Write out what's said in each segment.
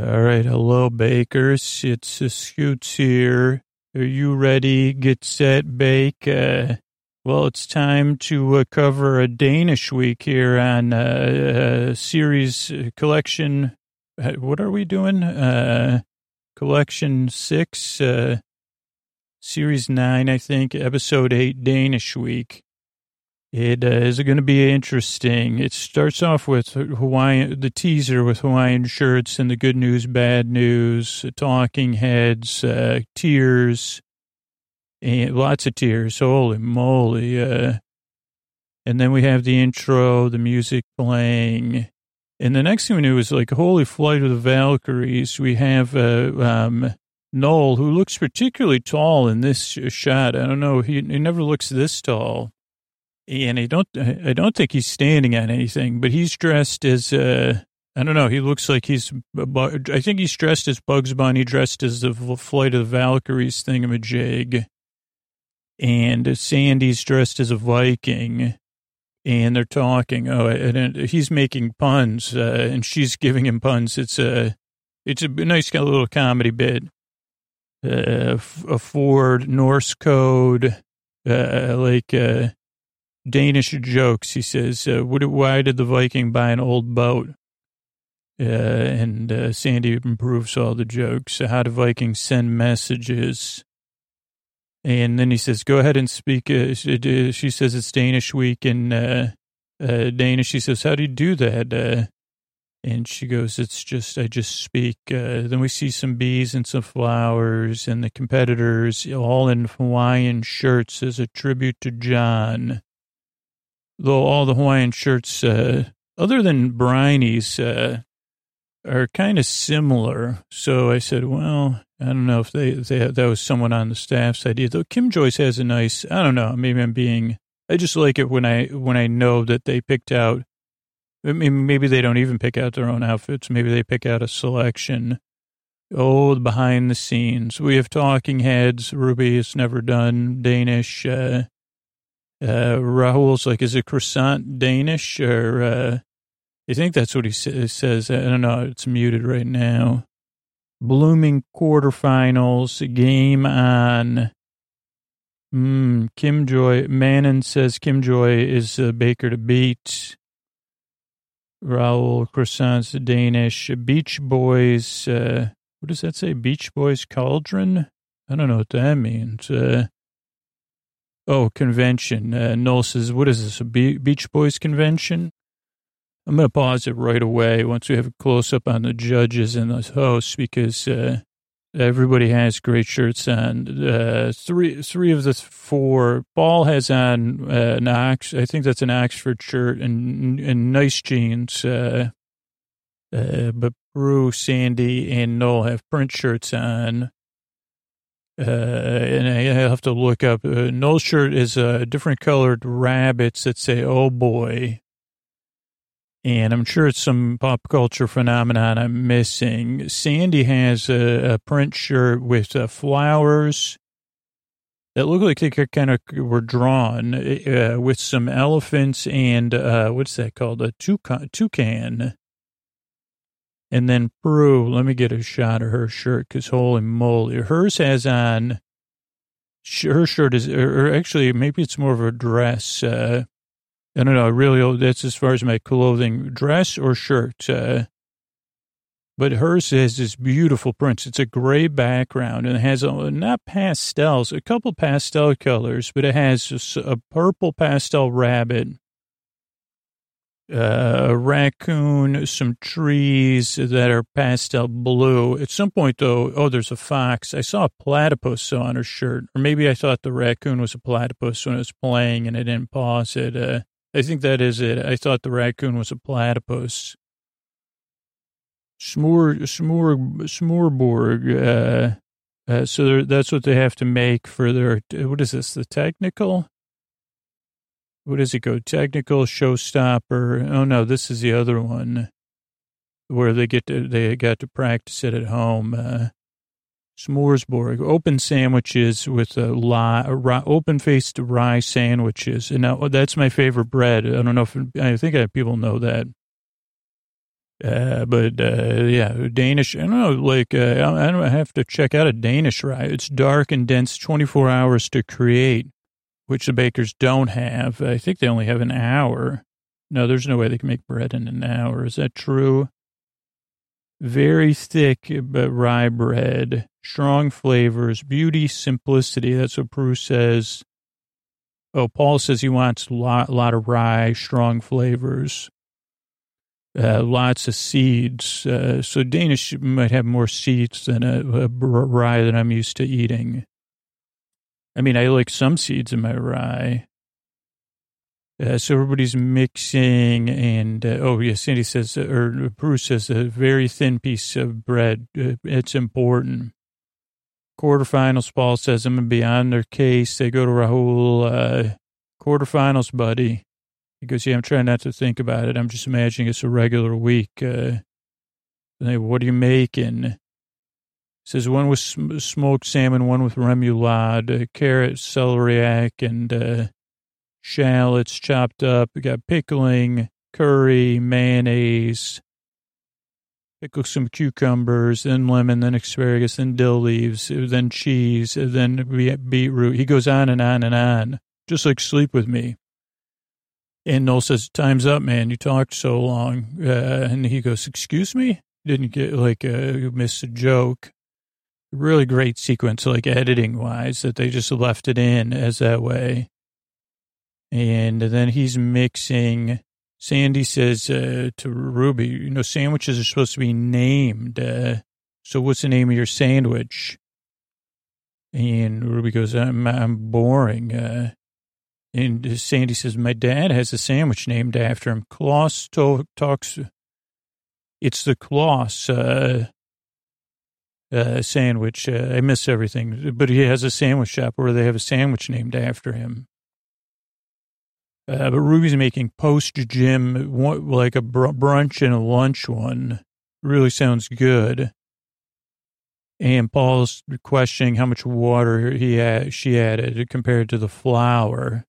All right. Hello, bakers. It's uh, Scoots here. Are you ready? Get set, bake. Uh, well, it's time to uh, cover a Danish week here on uh, uh, series uh, collection. uh, What are we doing? Collection six, series nine, I think, episode eight, Danish week. It uh, is going to be interesting. It starts off with Hawaiian, the teaser with Hawaiian shirts and the good news, bad news, talking heads, uh, tears, and lots of tears. Holy moly. Uh, and then we have the intro, the music playing. And the next thing we knew was like Holy Flight of the Valkyries. We have uh, um, Noel, who looks particularly tall in this shot. I don't know. He, he never looks this tall and I don't, I don't think he's standing on anything, but he's dressed as, uh, I don't know. He looks like he's, I think he's dressed as Bugs Bunny, dressed as the Flight of the Valkyries thingamajig. And Sandi's dressed as a Viking. And they're talking. Oh, and he's making puns, uh, and she's giving him puns. It's a, it's a nice little comedy bit. Uh, a Ford Norse code, uh, like, uh, Danish jokes. He says, uh, what, why did the Viking buy an old boat? Uh, and uh, Sandi improves all the jokes. How do Vikings send messages? And then he says, go ahead and speak. Uh, she, she says it's Danish week in uh, uh, Danish. He says, how do you do that? And she goes, it's just, I just speak. Then we see some bees and some flowers and the competitors all in Hawaiian shirts as a tribute to John though all the Hawaiian shirts, uh, other than Bryony's, uh, are kind of similar. So I said, well, I don't know if they, they that was someone on the staff's idea. Though Kim Joy's has a nice, I don't know, maybe I'm being, I just like it when I when I know that they picked out. I mean, maybe they don't even pick out their own outfits. Maybe they pick out a selection. Oh, the behind the scenes. We have talking heads. Ruby has never done Danish. Uh, uh, Rahul's like, is it croissant Danish or, uh, I think that's what he sa- says. I don't know. It's muted right now. Blooming quarterfinals game on. Mm, Kim Joy, Manon says Kim Joy is a baker to beat. Rahul croissants Danish. Beach Boys, uh, what does that say? Beach Boys Cauldron? I don't know what that means. Uh, Oh, convention. Uh, Noel says, what is this, a Beach Boys convention? I'm going to pause it right away once we have a close up on the judges and the hosts because uh, everybody has great shirts on. Uh, three three of the four. Paul has on uh, an Ox, I think that's an Oxford shirt and, and nice jeans. Uh, uh, but Prue, Sandi, and Noel have print shirts on. Uh, and I have to look up. Uh, Noel's shirt is a uh, different colored rabbits that say "Oh boy," and I'm sure it's some pop culture phenomenon I'm missing. Sandi has a, a print shirt with uh, flowers that look like they kind of were drawn uh, with some elephants and uh, what's that called? A toucan. toucan. And then Prue, let me get a shot of her shirt because holy moly, hers has on, her shirt is, or actually maybe it's more of a dress. Uh, I don't know, really, that's as far as my clothing, dress or shirt. Uh, but hers has this beautiful print. It's a gray background and it has a, not pastels, a couple pastel colors, but it has a, a purple pastel rabbit uh, a raccoon, some trees that are pastel blue. At some point, though, oh, there's a fox. I saw a platypus on her shirt, or maybe I thought the raccoon was a platypus when it was playing and I didn't pause it. Uh, I think that is it. I thought the raccoon was a platypus. Smoor, Smoor, Smorborg. Uh, uh, so that's what they have to make for their, what is this, the technical? What does it go? Technical showstopper. Oh no, this is the other one where they get to, they got to practice it at home. Uh, open sandwiches with a lie, open faced rye sandwiches. And now that's my favorite bread. I don't know if, I think people know that. Uh, but uh, yeah, Danish. I don't know. Like uh, I don't have to check out a Danish rye. It's dark and dense, 24 hours to create, which the bakers don't have. I think they only have an hour. No, there's no way they can make bread in an hour. Is that true? Very thick but rye bread, strong flavors, beauty, simplicity. That's what Prue says. Oh, Paul says he wants a lot, lot of rye, strong flavors, uh, lots of seeds. Uh, so Danish might have more seeds than a, a rye that I'm used to eating. I mean, I like some seeds in my rye. Uh, so everybody's mixing, and uh, oh yes, Sandi says, uh, or Prue says, a very thin piece of bread. Uh, it's important. Quarterfinals, Paul says, I'm gonna be on their case. They go to Rahul. Uh, quarterfinals, buddy. He goes, yeah, I'm trying not to think about it. I'm just imagining it's a regular week. Uh, they, what are you making? Says one with sm- smoked salmon, one with remoulade, uh, carrot, celeriac, and uh, shallots chopped up. We got pickling, curry, mayonnaise, pickle some cucumbers, then lemon, then asparagus, then dill leaves, then cheese, then beetroot. He goes on and on and on, just like sleep with me. And Noel says, "Time's up, man. You talked so long." Uh, and he goes, "Excuse me." Didn't get like uh, missed a joke. Really great sequence, like editing wise, that they just left it in as that way. And then he's mixing. Sandi says uh, to Ruby, you know, sandwiches are supposed to be named. Uh, so what's the name of your sandwich? And Ruby goes, I'm, I'm boring. Uh, and Sandi says, my dad has a sandwich named after him. Claus to- talks, it's the Claus uh, uh, sandwich. Uh, I miss everything, but he has a sandwich shop where they have a sandwich named after him. Uh, but Ruby's making post gym, like a brunch and a lunch one. Really sounds good. And Paul's questioning how much water he had, she added compared to the flour.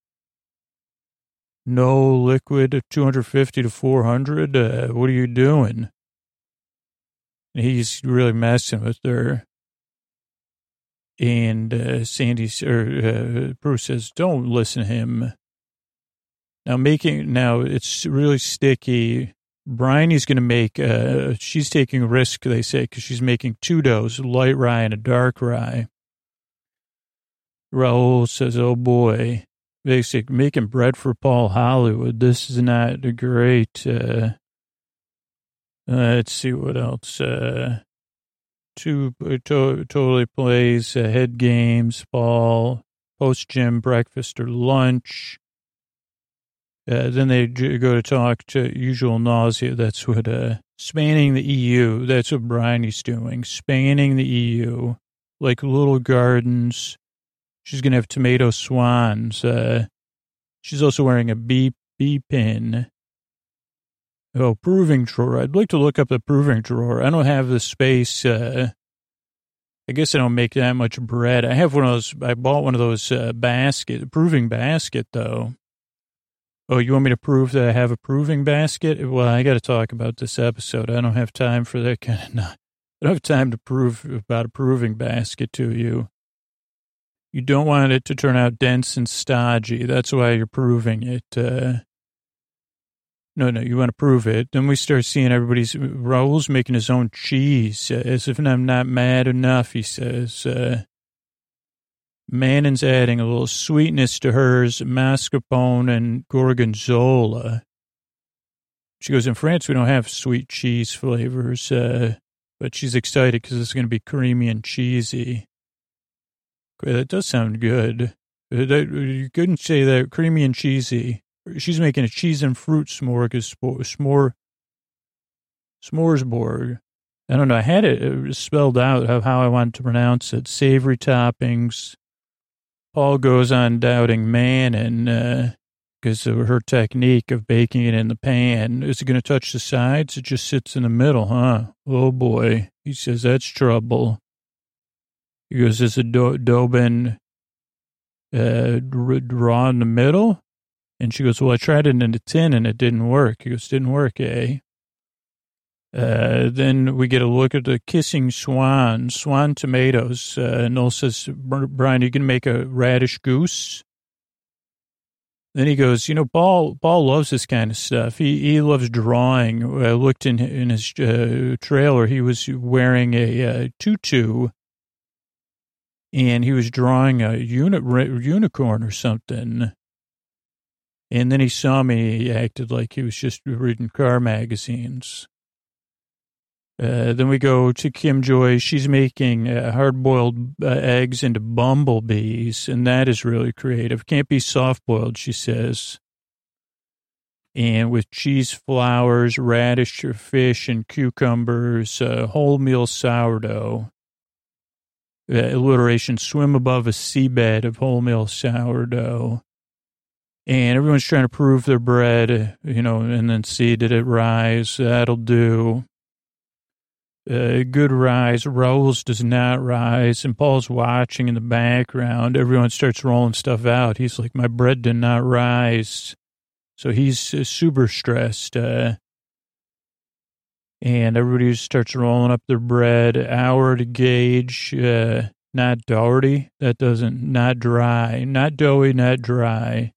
No liquid, 250 to 400. Uh, what are you doing? He's really messing with her. And uh, Sandi or uh, Prue says, "Don't listen to him." Now making now it's really sticky. Bryony's going to make. Uh, she's taking a risk, they say, because she's making two doughs: light rye and a dark rye. Rahul says, "Oh boy, basic making bread for Paul Hollywood. This is not a great." Uh, let's see what else. Uh, two uh, to, totally plays uh, head games, Paul post gym breakfast or lunch. Uh, then they go to talk to usual nausea. That's what uh, spanning the EU. That's what Bryony's doing. Spanning the EU like little gardens. She's gonna have tomato swans. Uh, she's also wearing a B B pin. Oh, proving drawer. I'd like to look up the proving drawer. I don't have the space. Uh, I guess I don't make that much bread. I have one of those. I bought one of those uh, basket proving basket though. Oh, you want me to prove that I have a proving basket? Well, I got to talk about this episode. I don't have time for that kind of. Not, I don't have time to prove about a proving basket to you. You don't want it to turn out dense and stodgy. That's why you're proving it. Uh, no, no, you want to prove it. Then we start seeing everybody's Rahul's making his own cheese, as if I'm not mad enough. He says. Uh, Manon's adding a little sweetness to hers, mascarpone and gorgonzola. She goes, in France, we don't have sweet cheese flavors, uh, but she's excited because it's going to be creamy and cheesy. Okay, That does sound good. Uh, you couldn't say that creamy and cheesy. She's making a cheese and fruit smorgasbord, s'moresborg. I don't know. I had it uh, spelled out of how I wanted to pronounce it. Savory toppings, Paul goes on doubting Manon because uh, of her technique of baking it in the pan. Is it going to touch the sides? It just sits in the middle, huh? Oh boy. He says that's trouble. He goes, is a do- dough been uh, raw in the middle? And she goes, well, I tried it in a tin and it didn't work. He goes, didn't work, eh? Uh, then we get a look at the kissing swan, swan tomatoes. Uh, Noel says, Bryony, you can make a radish goose? Then he goes, you know, Paul, Paul loves this kind of stuff. He, he loves drawing. I looked in, in his uh, trailer. He was wearing a, uh, tutu and he was drawing a uni- unicorn or something. And then he saw me. He acted like he was just reading car magazines. Uh, then we go to Kim Joy. She's making uh, hard boiled uh, eggs into bumblebees, and that is really creative. Can't be soft boiled, she says. And with cheese flowers, radish, or fish, and cucumbers, uh, wholemeal sourdough. Uh, alliteration swim above a seabed of wholemeal sourdough. And everyone's trying to prove their bread, you know, and then see did it rise? That'll do uh, good rise. Rose does not rise. And Paul's watching in the background. Everyone starts rolling stuff out. He's like, my bread did not rise. So he's uh, super stressed. Uh, and everybody starts rolling up their bread. Hour to gauge. Uh, not doughy. That doesn't, not dry. Not doughy, not dry.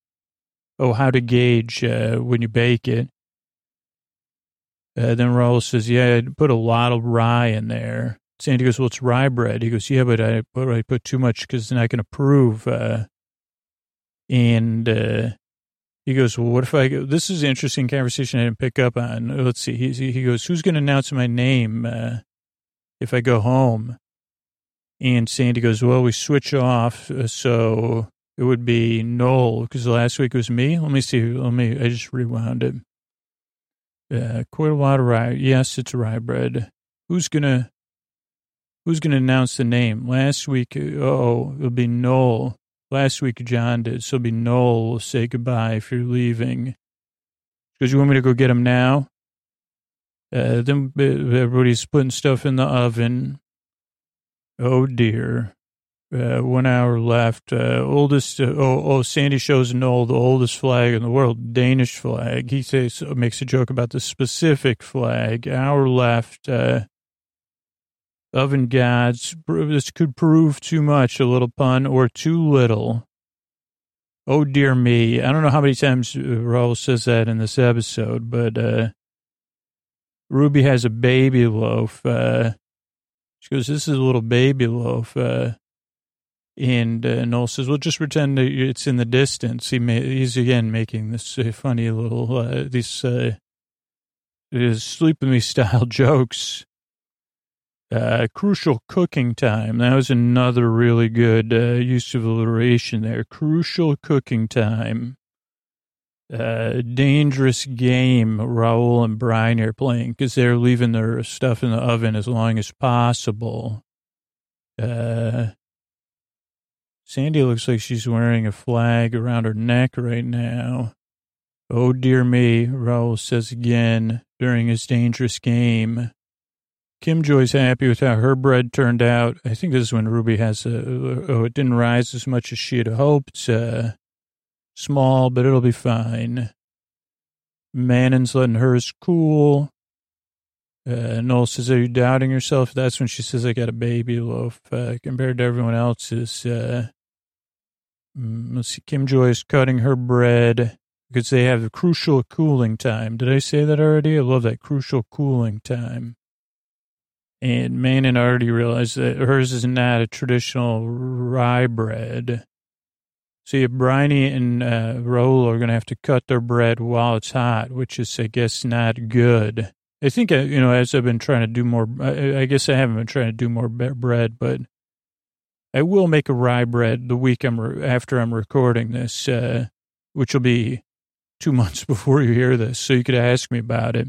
Oh, how to gauge uh, when you bake it. Uh, then Rahul says, yeah, I put a lot of rye in there. Sandi goes, well, it's rye bread. He goes, yeah, but I put, I put too much because then I can approve. Uh, and uh, he goes, well, what if I go? This is an interesting conversation I didn't pick up on. Let's see. He, he goes, who's going to announce my name uh, if I go home? And Sandi goes, well, we switch off. Uh, so it would be Noel because last week it was me. Let me see. Let me, I just rewound it. Uh, quite a lot of rye. Yes, it's rye bread. Who's gonna Who's gonna announce the name? Last week, oh, it'll be Noel. Last week, John did. So it'll be Noel. Say goodbye if you're leaving. Because you want me to go get him now? Uh, then everybody's putting stuff in the oven. Oh dear. Uh, one hour left. Uh, oldest, uh, oh, oh, Sandi shows Noel the oldest flag in the world, Danish flag. He says, makes a joke about the specific flag. Hour left. Uh, oven gods. This could prove too much, a little pun, or too little. Oh, dear me. I don't know how many times uh, Rahul says that in this episode, but, uh, Ruby has a baby loaf. She goes, this is a little baby loaf. And uh, Noel says, "Well, just pretend it's in the distance." He may, he's again making this uh, funny little uh, these uh, sleep with me style jokes. Uh, crucial cooking time. That was another really good uh, use of alliteration there. Crucial cooking time. Uh, dangerous game Rahul and Bryony are playing because they're leaving their stuff in the oven as long as possible. Uh, Sandi looks like she's wearing a flag around her neck right now. Oh, dear me, Rahul says again during his dangerous game. Kim Joy's happy with how her bread turned out. I think this is when Ruby has a, oh, it didn't rise as much as she had hoped. Uh, small, but it'll be fine. Manon's letting hers cool. Uh, Noel says, are you doubting yourself? That's when she says, I got a baby loaf. Uh, compared to everyone else's, uh, Mm, let's see, Kim Joy is cutting her bread because they have a crucial cooling time. Did I say that already? I love that crucial cooling time. And Manon already realized that hers is not a traditional rye bread. See, Bryony and uh, Rahul are going to have to cut their bread while it's hot, which is, I guess, not good. I think, uh, you know, as I've been trying to do more, I, guess I haven't been trying to do more bread, but I will make a rye bread the week I'm re- after I'm recording this, uh, which will be two months before you hear this, so you could ask me about it.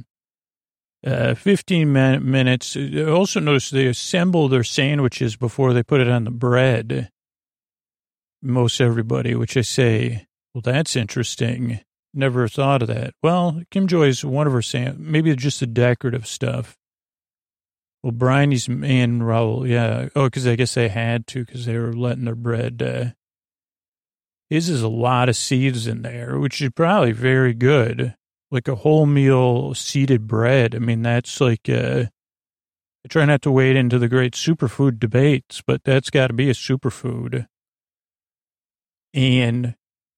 Uh, 15 min- minutes. I also notice they assemble their sandwiches before they put it on the bread. Most everybody, which I say, well, that's interesting. Never thought of that. Well, Kim Joy's one of her sand, maybe just the decorative stuff. Well, Bryony's and Rahul, yeah. Oh, because I guess they had to because they were letting their bread. Uh, his is a lot of seeds in there, which is probably very good. like a whole meal seeded bread. I mean, that's like, uh, I try not to wade into the great superfood debates, but that's got to be a superfood. And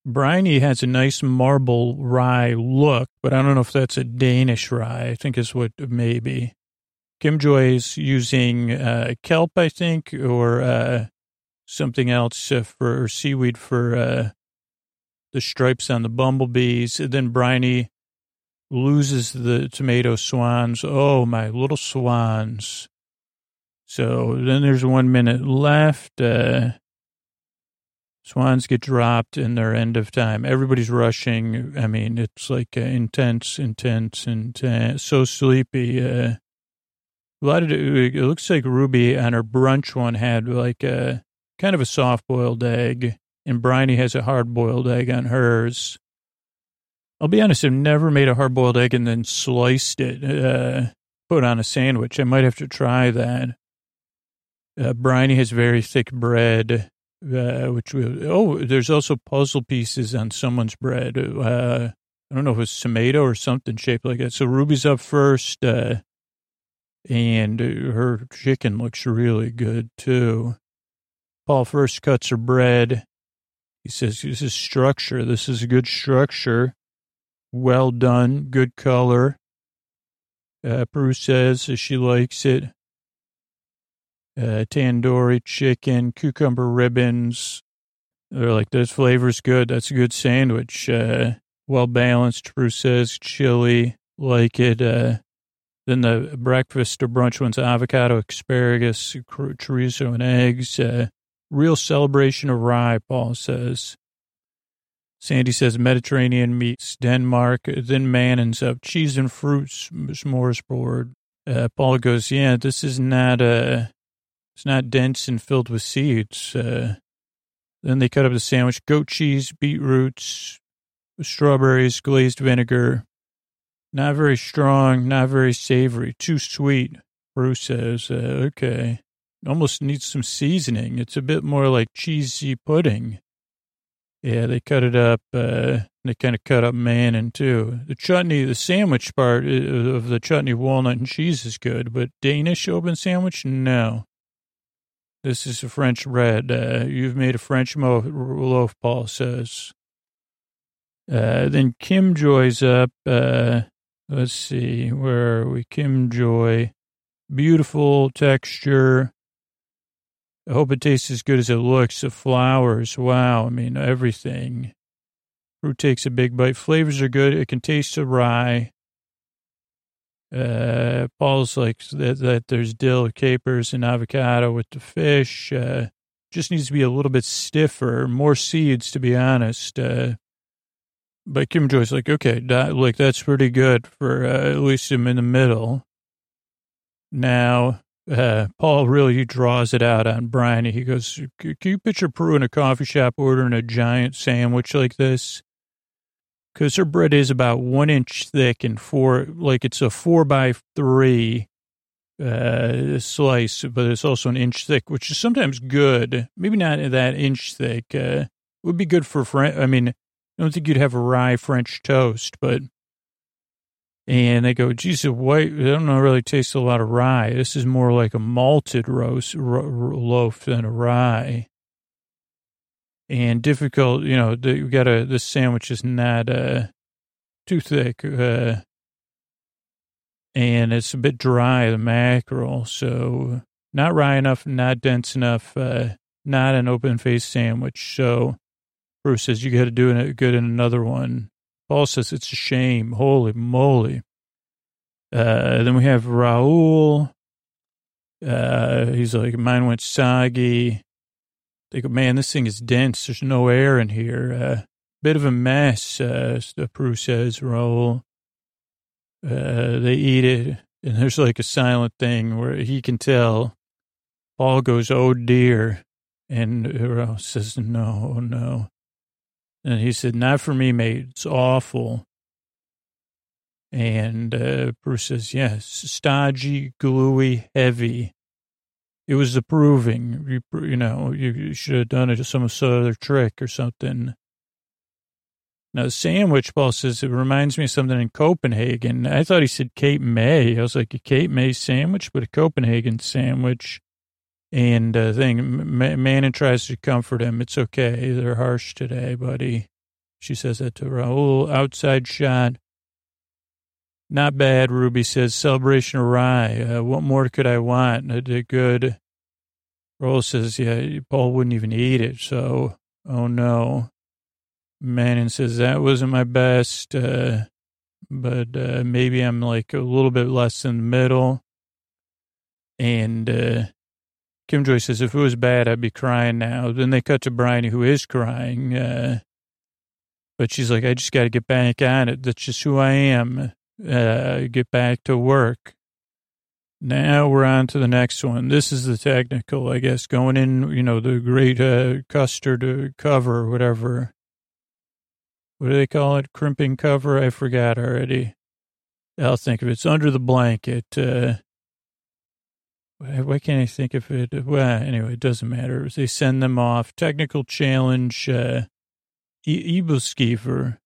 Bryony has a nice marble rye look, but I don't know if that's a Danish rye. I think is what maybe. Kim Joy's using uh, kelp, I think, or uh, something else uh, for seaweed for uh, the stripes on the bumblebees. And then Bryony loses the tomato swans. Oh, my little swans. So then there's one minute left. Uh, swans get dropped in their end of time. Everybody's rushing. I mean, it's like uh, intense, intense, intense. So sleepy. Uh, a lot of it, looks like Ruby on her brunch one had like a kind of a soft boiled egg, and Bryony has a hard boiled egg on hers. I'll be honest, I've never made a hard boiled egg and then sliced it, uh, put on a sandwich. I might have to try that. Uh, Bryony has very thick bread, uh, which will, oh, there's also puzzle pieces on someone's bread. Uh, I don't know if it's tomato or something shaped like that. So Ruby's up first, uh, and her chicken looks really good too. Paul first cuts her bread. He says, This is structure. This is a good structure. Well done. Good color. Uh, Prue says she likes it. Uh, tandoori chicken, cucumber ribbons. They're like, this flavor's good. That's a good sandwich. Uh, well balanced. Prue says chili, like it. Uh, then the breakfast or brunch one's avocado, asparagus, chorizo, and eggs. Uh, Real celebration of rye, Paul says. Sandi says Mediterranean meats, Denmark, then man ends up cheese and fruits, smorgasbord. Uh, Paul goes, yeah, this is not, uh, it's not dense and filled with seeds. Uh, then they cut up the sandwich, goat cheese, beetroots, strawberries, glazed vinegar. Not very strong, not very savory, too sweet, Prue says. Uh, okay almost needs some seasoning. It's a bit more like cheesy pudding. Yeah, they cut it up. Uh, they kind of cut up Manon too. The chutney, the sandwich part uh, of the chutney, walnut and cheese is good, but Danish open sandwich, no. This is a French bread. Uh, you've made a French mo- loaf, Paul says. Uh, then Kim Joy's up. Uh, let's see, where are we? Kim Joy. Beautiful texture. I hope it tastes as good as it looks. The flowers, wow. I mean, everything. Prue takes a big bite. Flavors are good. It can taste the rye. Uh, Paul's like that, that there's dill, capers, and avocado with the fish. Uh, just needs to be a little bit stiffer, more seeds, to be honest. Uh, but Kim Joy's like, okay, that, like that's pretty good for uh, at least I'm in the middle. Now, uh, Paul really draws it out on Bryony. He goes, "Can you picture Prue in a coffee shop ordering a giant sandwich like this?" Because her bread is about one inch thick and four, like it's a four by three uh, slice, but it's also an inch thick, which is sometimes good. Maybe not that inch thick. Uh, would be good for French. I mean, I don't think you'd have a rye French toast, but and they go, geez, white, I don't know, really taste a lot of rye. This is more like a malted roast loaf than a rye. And difficult, you know, the, you got a, the sandwich is not uh, too thick. Uh, and it's a bit dry, the mackerel. So not rye enough, not dense enough, uh, not an open face sandwich. So Prue says, you got to do it good in another one. Paul says it's a shame. Holy moly. Uh, then we have Rahul. Uh, he's like, mine went soggy. They go, man, this thing is dense. There's no air in here. Uh, bit of a mess, uh, Prue says, Rahul. Uh, they eat it, and there's like a silent thing where he can tell. Paul goes, oh dear. And Rahul says, no, no. And he said, not for me, mate. It's awful. And uh, Prue says, yes, stodgy, gluey, heavy. It was approving. You, you know, you, should have done it some other trick or something. Now, the sandwich, Paul says, it reminds me of something in Copenhagen. I thought he said Cape May. I was like, a Cape May sandwich, but a Copenhagen sandwich. And uh, thing, Manon tries to comfort him. It's okay. They're harsh today, buddy. She says that to Rahul. Outside shot. Not bad, Ruby says. Celebration rye. Uh, what more could I want? A, good. Roll says, yeah, Paul wouldn't even eat it. So, oh no. Manon says, that wasn't my best. Uh, but uh, maybe I'm like a little bit less in the middle. And uh, Kim Joy says, if it was bad, I'd be crying now. Then they cut to Bryony, who is crying. Uh, but she's like, I just got to get back on it. That's just who I am. Uh, get back to work. Now we're on to the next one. This is the technical, I guess, going in, you know, the great uh, custard uh, cover, whatever. What do they call it? Crimping cover? I forgot already. I'll think of it. It's under the blanket. Uh, why can't I think of it? Well, anyway, it doesn't matter. They send them off. Technical challenge, uh, Aebleskiver.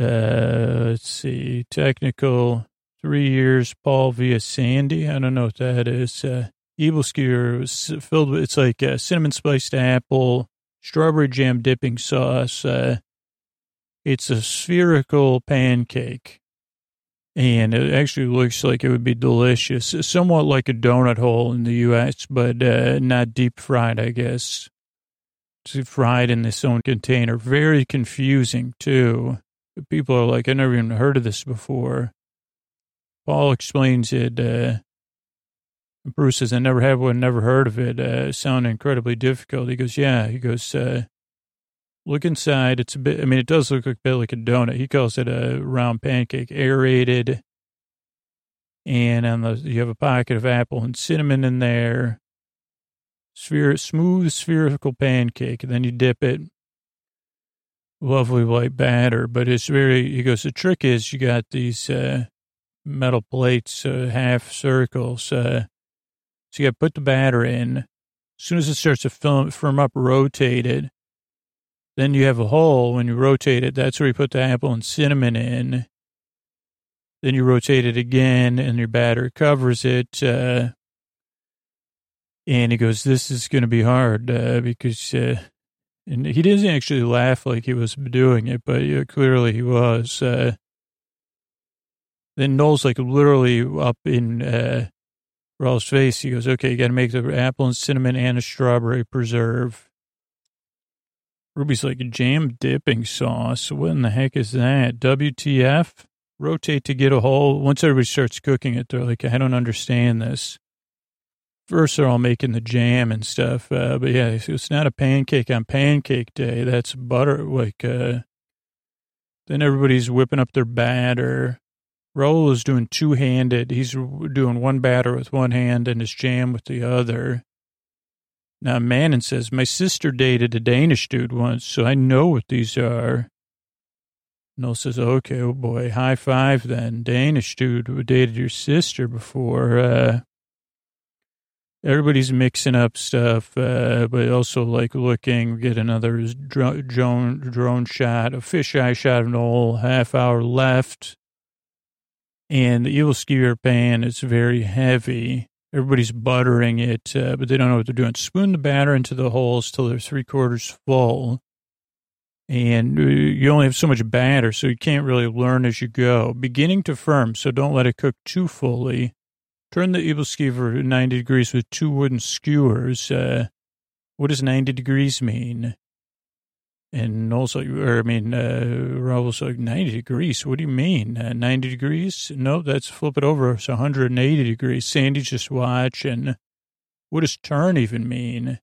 Uh, let's see. Technical, three years, Paul via Sandi. I don't know what that is. Uh, Aebleskiver was filled with, it's like uh, cinnamon spiced apple, strawberry jam dipping sauce. Uh, it's a spherical pancake and it actually looks like it would be delicious, somewhat like a donut hole in the U.S., but uh, not deep fried, I guess. It's fried in its own container. Very confusing, too. People are like, I never even heard of this before. Paul explains it. Uh, Prue says, I never have one, never heard of it. Uh, sound incredibly difficult. He goes, Yeah. He goes, uh, Look inside. It's a bit, I mean, it does look a bit like a donut. He calls it a round pancake, aerated. And on the, you have a pocket of apple and cinnamon in there. Sphere, smooth spherical pancake. And then you dip it. Lovely white batter, but it's very, he goes, the trick is you got these, uh, metal plates, uh, half circles. Uh, so you got to put the batter in. As soon as it starts to film, firm up, rotate it then you have a hole when you rotate it. That's where you put the apple and cinnamon in. Then you rotate it again and your batter covers it. Uh, and he goes, this is going to be hard uh, because, uh, and he didn't actually laugh like he was doing it, but clearly he was. Uh, then Noel's like literally up in uh, Rahul's face. He goes, okay, you got to make the apple and cinnamon and a strawberry preserve. Ruby's like jam dipping sauce. What in the heck is that? WTF? Rotate to get a hole. Once everybody starts cooking it, they're like, I don't understand this. First, they're all making the jam and stuff. Uh, but yeah, it's not a pancake on pancake day. That's butter. Like, uh, then everybody's whipping up their batter. Rahul is doing two handed. He's doing one batter with one hand and his jam with the other. Now, Manon says, My sister dated a Danish dude once, so I know what these are. Noel says, Okay, oh boy, high five then. Danish dude who dated your sister before. Uh, everybody's mixing up stuff, uh, but also like looking, get another drone, drone shot, a fisheye shot of Noel, half hour left. And the aebleskiver pan is very heavy. Everybody's buttering it, uh, but they don't know what they're doing. Spoon the batter into the holes till they're three quarters full. And uh, you only have so much batter, so you can't really learn as you go. Beginning to firm, so don't let it cook too fully. Turn the aebleskiver 90 degrees with two wooden skewers. Uh, what does 90 degrees mean? And also, or I mean, uh, Rahul's like 90 degrees. What do you mean? Uh, 90 degrees? No, that's flip it over. It's 180 degrees. Sandi just watch. And what does turn even mean?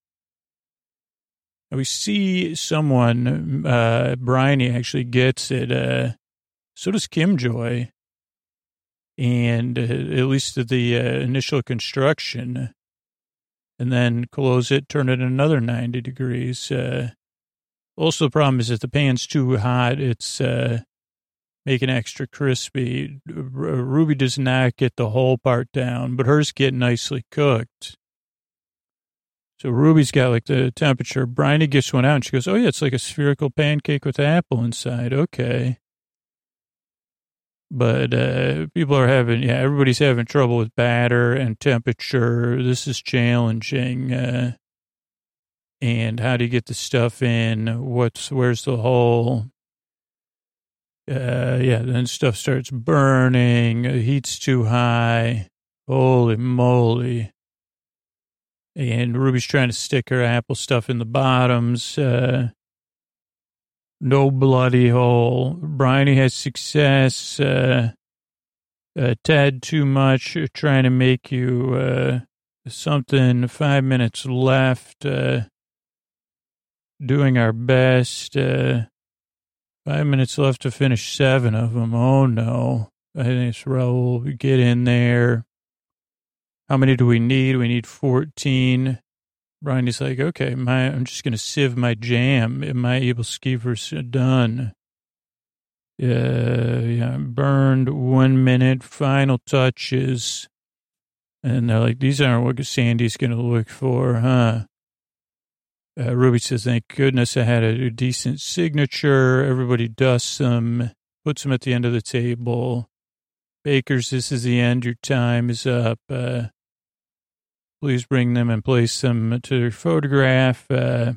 We see someone, uh, actually gets it. Uh, so does Kim Joy. And uh, at least the uh, initial construction. And then close it, turn it another 90 degrees. Uh, also, the problem is if the pan's too hot, it's uh, making extra crispy. Ruby does not get the whole part down, but hers get nicely cooked. So Ruby's got like the temperature. Bryony gets one out and she goes, Oh, yeah, it's like a spherical pancake with apple inside. Okay. But uh, people are having, yeah, everybody's having trouble with batter and temperature. This is challenging. Uh, and how do you get the stuff in? What's, where's the hole? Uh, yeah, then stuff starts burning. Heat's too high. Holy moly. And Ruby's trying to stick her apple stuff in the bottoms. Uh, no bloody hole. Bryony has success. Uh, uh, Ted, too much, uh, trying to make you uh, something. Five minutes left. Uh, doing our best. Uh, five minutes left to finish seven of them. Oh, no. I think it's Rahul. Get in there. How many do we need? We need 14. Bryony's like, okay, my, I'm just going to sieve my jam. My aebleskivers done. Uh, yeah, burned one minute, final touches. And they're like, these aren't what Sandi's going to look for, huh? Uh, Ruby says, thank goodness I had a, a decent signature. Everybody dusts them, puts them at the end of the table. Bakers, this is the end. Your time is up. Uh, Please bring them and place them to their photograph. Uh,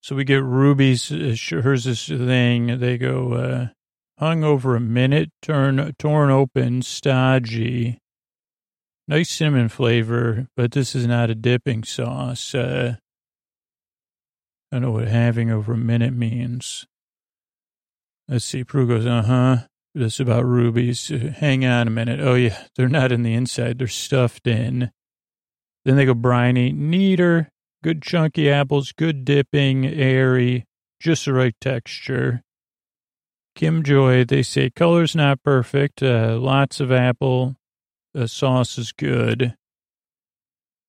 so we get Ruby's, uh, hers this thing. They go, uh, hung over a minute, turn, torn open, stodgy. Nice cinnamon flavor, but this is not a dipping sauce. Uh, I don't know what having over a minute means. Let's see. Prue goes, uh huh. This about rubies. Hang on a minute. Oh, yeah. They're not in the inside. They're stuffed in. Then they go Bryony, neater, good chunky apples, good dipping, airy, just the right texture. Kim Joy, they say color's not perfect, uh, lots of apple, the sauce is good.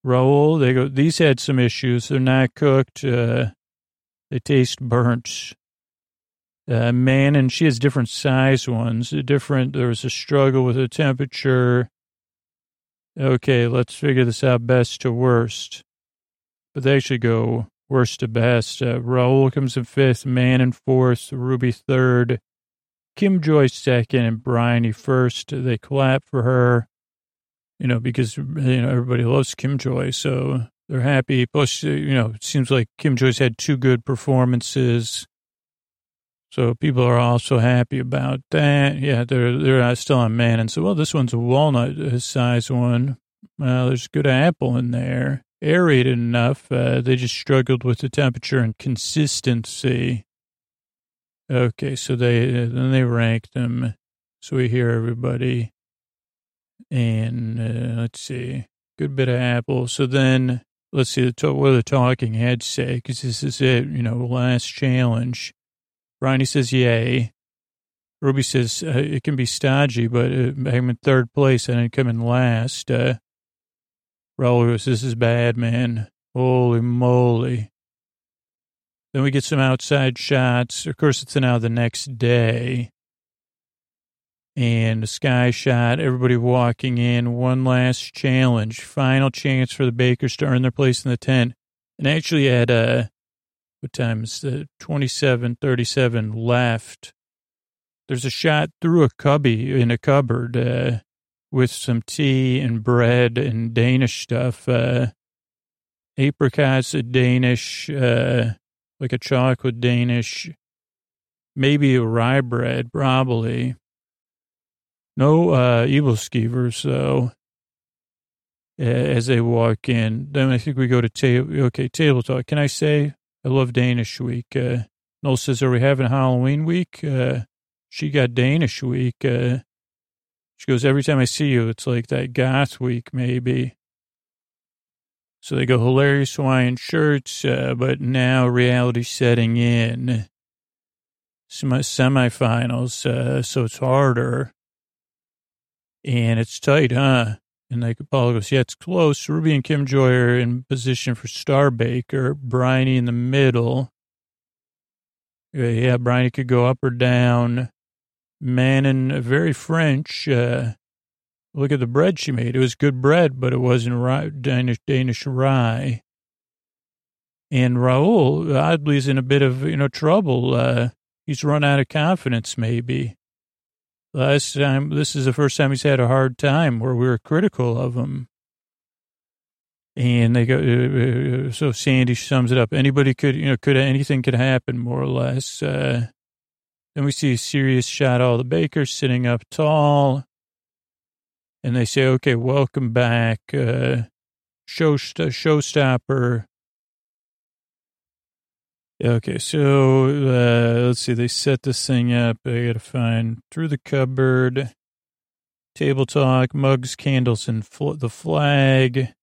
Rahul, they go, these had some issues. They're not cooked. Uh, they taste burnt. Uh, man, and she has different size ones. Different. There was a struggle with the temperature. Okay, let's figure this out best to worst. But they should go worst to best. Uh, Rahul comes in fifth, Man in fourth, Ruby third, Kim Joy second, and Bryony first. They clap for her, you know, because, you know, everybody loves Kim Joy, so they're happy. Plus, you know, it seems like Kim Joy's had two good performances. So people are also happy about that. Yeah, they're they're still on man and so well. This one's a walnut size one. Well, there's good apple in there, aerated enough. Uh, they just struggled with the temperature and consistency. Okay, so they then they ranked them. So we hear everybody, and uh, let's see, good bit of apple. So then let's see the what the talking heads say because this is it. You know, last challenge. Ronnie says, yay. Ruby says, uh, it can be stodgy, but uh, I'm in third place. and I didn't come in last. Uh, Rahul this is bad, man. Holy moly. Then we get some outside shots. Of course, it's now the next day. And a sky shot, everybody walking in. One last challenge. Final chance for the Bakers to earn their place in the tent. And actually, at uh, what time is it? 27, 37 left. There's a shot through a cubby in a cupboard uh, with some tea and bread and Danish stuff. Uh, apricots, Danish, uh, like a chocolate Danish, maybe a rye bread, probably. No uh, aebleskivers, so as they walk in. Then I think we go to table. Okay, table talk. Can I say I love Danish week. Uh, Noel says, are we having Halloween week? Uh, she got Danish week. Uh, she goes, every time I see you, it's like that goth week, maybe. So they go hilarious Hawaiian shirts, uh, but now reality setting in. Sem- semifinals, uh, so it's harder. And it's tight, huh? And like Paul goes, yeah, it's close. Ruby and Kim Joy are in position for Star Baker. Bryony in the middle. Yeah, Bryony could go up or down. Manon, very French. Uh, look at the bread she made. It was good bread, but it wasn't rye, Danish, Danish rye. And Rahul, oddly, is in a bit of, you know, trouble. Uh, he's run out of confidence, maybe. Last time, this is the first time he's had a hard time where we were critical of him. And they go, uh, uh, so Sandi sums it up. Anybody could, you know, could, anything could happen more or less. Uh, then we see a serious shot, all the bakers sitting up tall. And they say, okay, welcome back. Uh, show, showstopper. Okay, so uh, let's see. They set this thing up. I got to find through the cupboard, table talk, mugs, candles, and fl- the flag.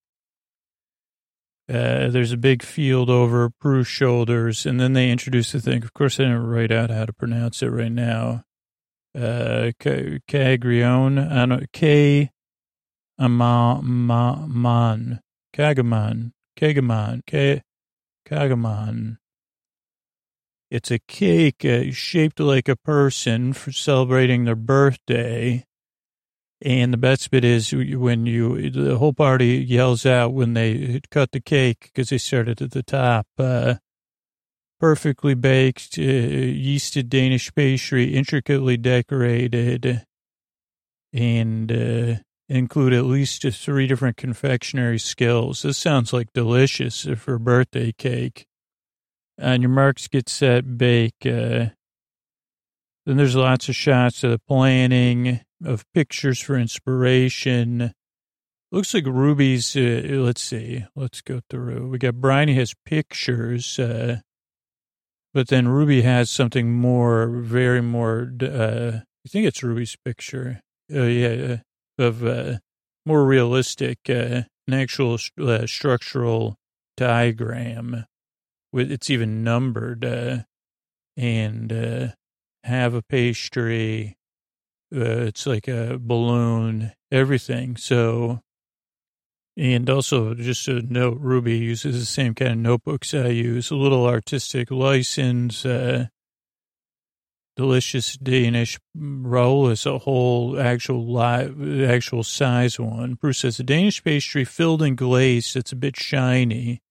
Uh, there's a big field over Prue's shoulders, and then they introduce the thing. Of course, I didn't write out how to pronounce it right now. Uh, Cagrione, I don't K, Amaman, Kagaman, Kagaman, K, Kagaman. It's a cake uh, shaped like a person for celebrating their birthday. And the best bit is when you, the whole party yells out when they cut the cake because they started at the top. Uh, perfectly baked, uh, yeasted Danish pastry, intricately decorated, and uh, include at least three different confectionery skills. This sounds like delicious for a birthday cake. On your marks, get set, bake. Uh, then there's lots of shots of the planning of pictures for inspiration. Looks like Ruby's, uh, let's see, let's go through. We got Bryony has pictures, uh, but then Ruby has something more, very more, uh, I think it's Ruby's picture. Uh, yeah, of, uh, more realistic, uh, an actual uh, structural diagram it's even numbered, uh, and, uh, have a pastry, uh, it's like a balloon, everything. So, and also just a note, Ruby uses the same kind of notebooks I use, a little artistic license, uh, delicious Danish roll is a whole actual live, actual size one. Prue says a Danish pastry filled and glazed. It's a bit shiny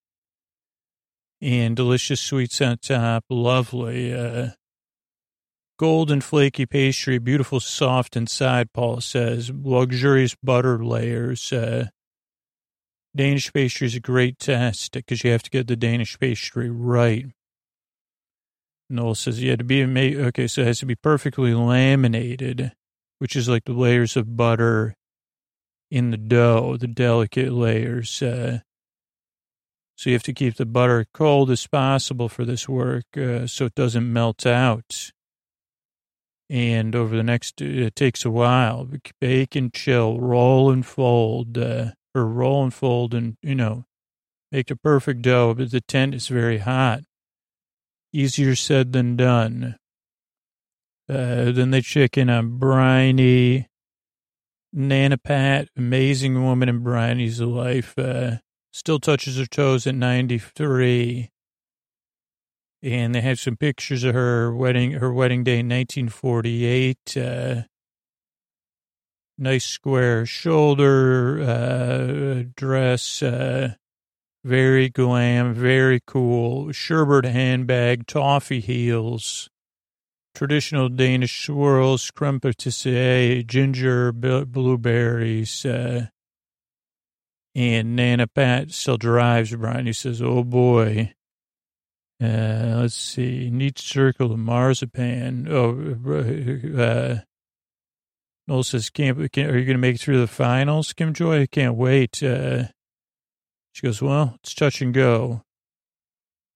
and delicious sweets on top. Lovely. Uh, Golden flaky pastry, beautiful soft inside, Paul says. Luxurious butter layers. Uh, Danish pastry is a great test because you have to get the Danish pastry right. Noel says had to be made. Okay, so it has to be perfectly laminated, which is like the layers of butter in the dough, the delicate layers. Uh, so you have to keep the butter cold as possible for this work uh, so it doesn't melt out and over the next, it takes a while. Bake and chill, roll and fold, uh, or roll and fold, and you know, make a perfect dough. But the tent is very hot. Easier said than done. Uh, then they check in on Bryony, Nana Pat, amazing woman in Bryony's life. Uh, still touches her toes at 93 and they have some pictures of her wedding, her wedding day in 1948. Uh, nice square shoulder uh, dress, uh, very glam, very cool. Sherbert handbag, toffee heels, traditional Danish swirls, crumpetier, ginger, blueberries. Uh, and Nana Pat still drives Brian. He says, "Oh boy." Uh, let's see. Neat circle of marzipan. Oh, uh, Noel says, can't, can, are you going to make it through the finals, Kim Joy? I can't wait. Uh, she goes, well, it's touch and go.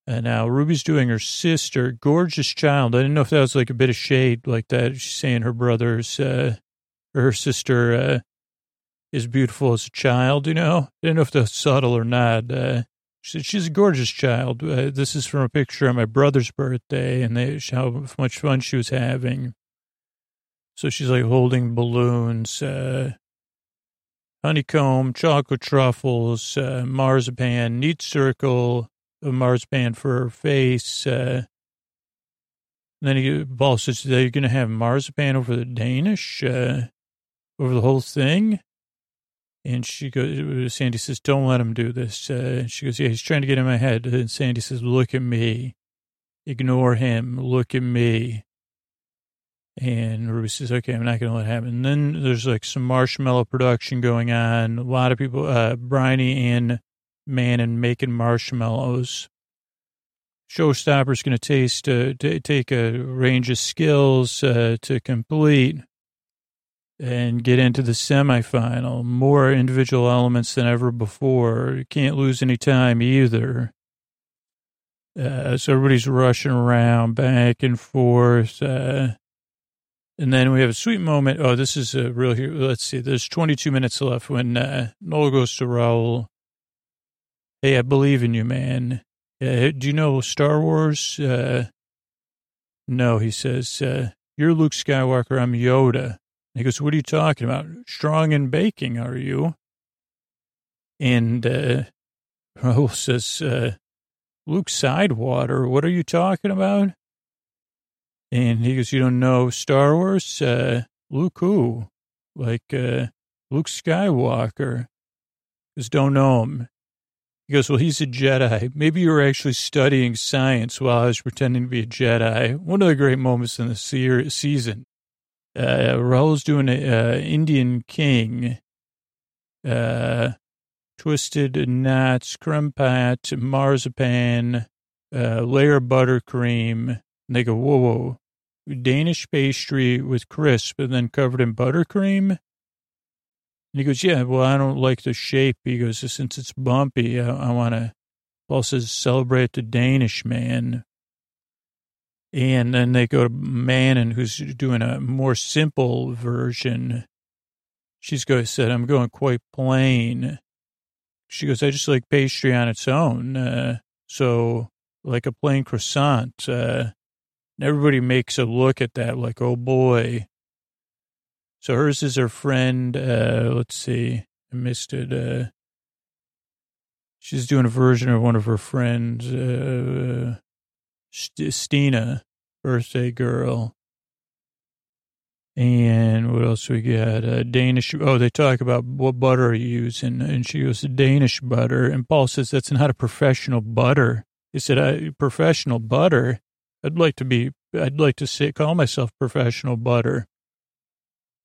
And now Ruby's doing her sister, gorgeous child. I didn't know if that was like a bit of shade like that. She's saying her brother's, uh, her sister, uh, is beautiful as a child, you know? I don't know if that's subtle or not. Uh, she, she's a gorgeous child. Uh, this is from a picture of my brother's birthday, and they, how much fun she was having. So she's like holding balloons, uh, honeycomb, chocolate truffles, uh, marzipan, neat circle of marzipan for her face. Uh, then he, Paul says, "Are you going to have marzipan over the Danish, uh, over the whole thing?" And she goes, Sandi says, don't let him do this. Uh, she goes, yeah, he's trying to get in my head. And Sandi says, look at me. Ignore him. Look at me. And Ruby says, okay, I'm not going to let it happen. And then there's like some marshmallow production going on. A lot of people, uh, Bryony and Manon making marshmallows. Showstopper's going to taste, uh, t- take a range of skills uh, to complete and get into the semifinal. More individual elements than ever before. You can't lose any time either. Uh, so everybody's rushing around back and forth. Uh, and then we have a sweet moment. Oh, this is a real, let's see, there's 22 minutes left when uh, Noel goes to Rahul. Hey, I believe in you, man. Uh, do you know Star Wars? Uh, no, he says, uh, you're Luke Skywalker. I'm Yoda. He goes, what are you talking about? Strong in baking, are you? And uh, Rahul says, uh, Luke Sidewater, what are you talking about? And he goes, you don't know Star Wars? Uh, Luke who? Like uh, Luke Skywalker. Just don't know him. He goes, well, he's a Jedi. Maybe you were actually studying science while I was pretending to be a Jedi. One of the great moments in the se- season. Uh, Rahul's doing an uh, Indian king. Uh, twisted nuts, creme pat, marzipan, uh, layer buttercream. And they go, whoa, whoa, Danish pastry with crisp and then covered in buttercream. And he goes, yeah, well, I don't like the shape. He goes, since it's bumpy, I, I want to, Paul says, celebrate the Danish man. And then they go to Manon, who's doing a more simple version. She's going, said, I'm going quite plain. She goes, I just like pastry on its own. Uh, so like a plain croissant. Uh, everybody makes a look at that like, oh boy. So hers is her friend. Uh, let's see. I missed it. Uh, she's doing a version of one of her friends, Stina, birthday girl. And what else we got? Uh, Danish. Oh, they talk about what butter are you using, and she goes Danish butter. And Paul says that's not a professional butter. He said, uh, "Professional butter. I'd like to be. I'd like to say call myself professional butter."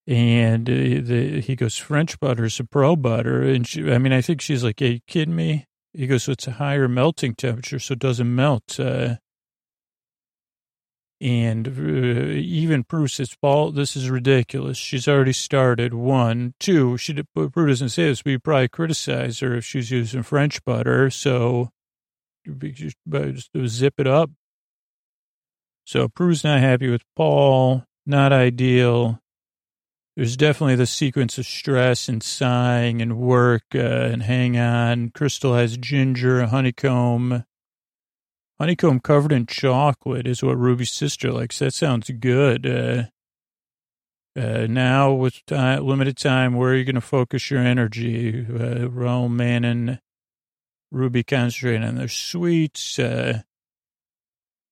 And uh, the, he goes, French butter is a pro butter. And she, I mean, I think she's like, Are you kidding me? He goes, so it's a higher melting temperature, so it doesn't melt. Uh, and uh, even Prue says, Paul, this is ridiculous. She's already started. One. Two, she, Prue doesn't say this, you probably criticize her if she's using French butter. So just zip it up. So Prue's not happy with Paul. Not ideal. There's definitely the sequence of stress and sighing and work uh, and hang on. Crystal has ginger, honeycomb. Honeycomb covered in chocolate is what Ruby's sister likes. That sounds good. Uh, uh, now, with time, limited time, where are you going to focus your energy? Uh, Rahul, Manon, Ruby concentrating on their sweets. Uh,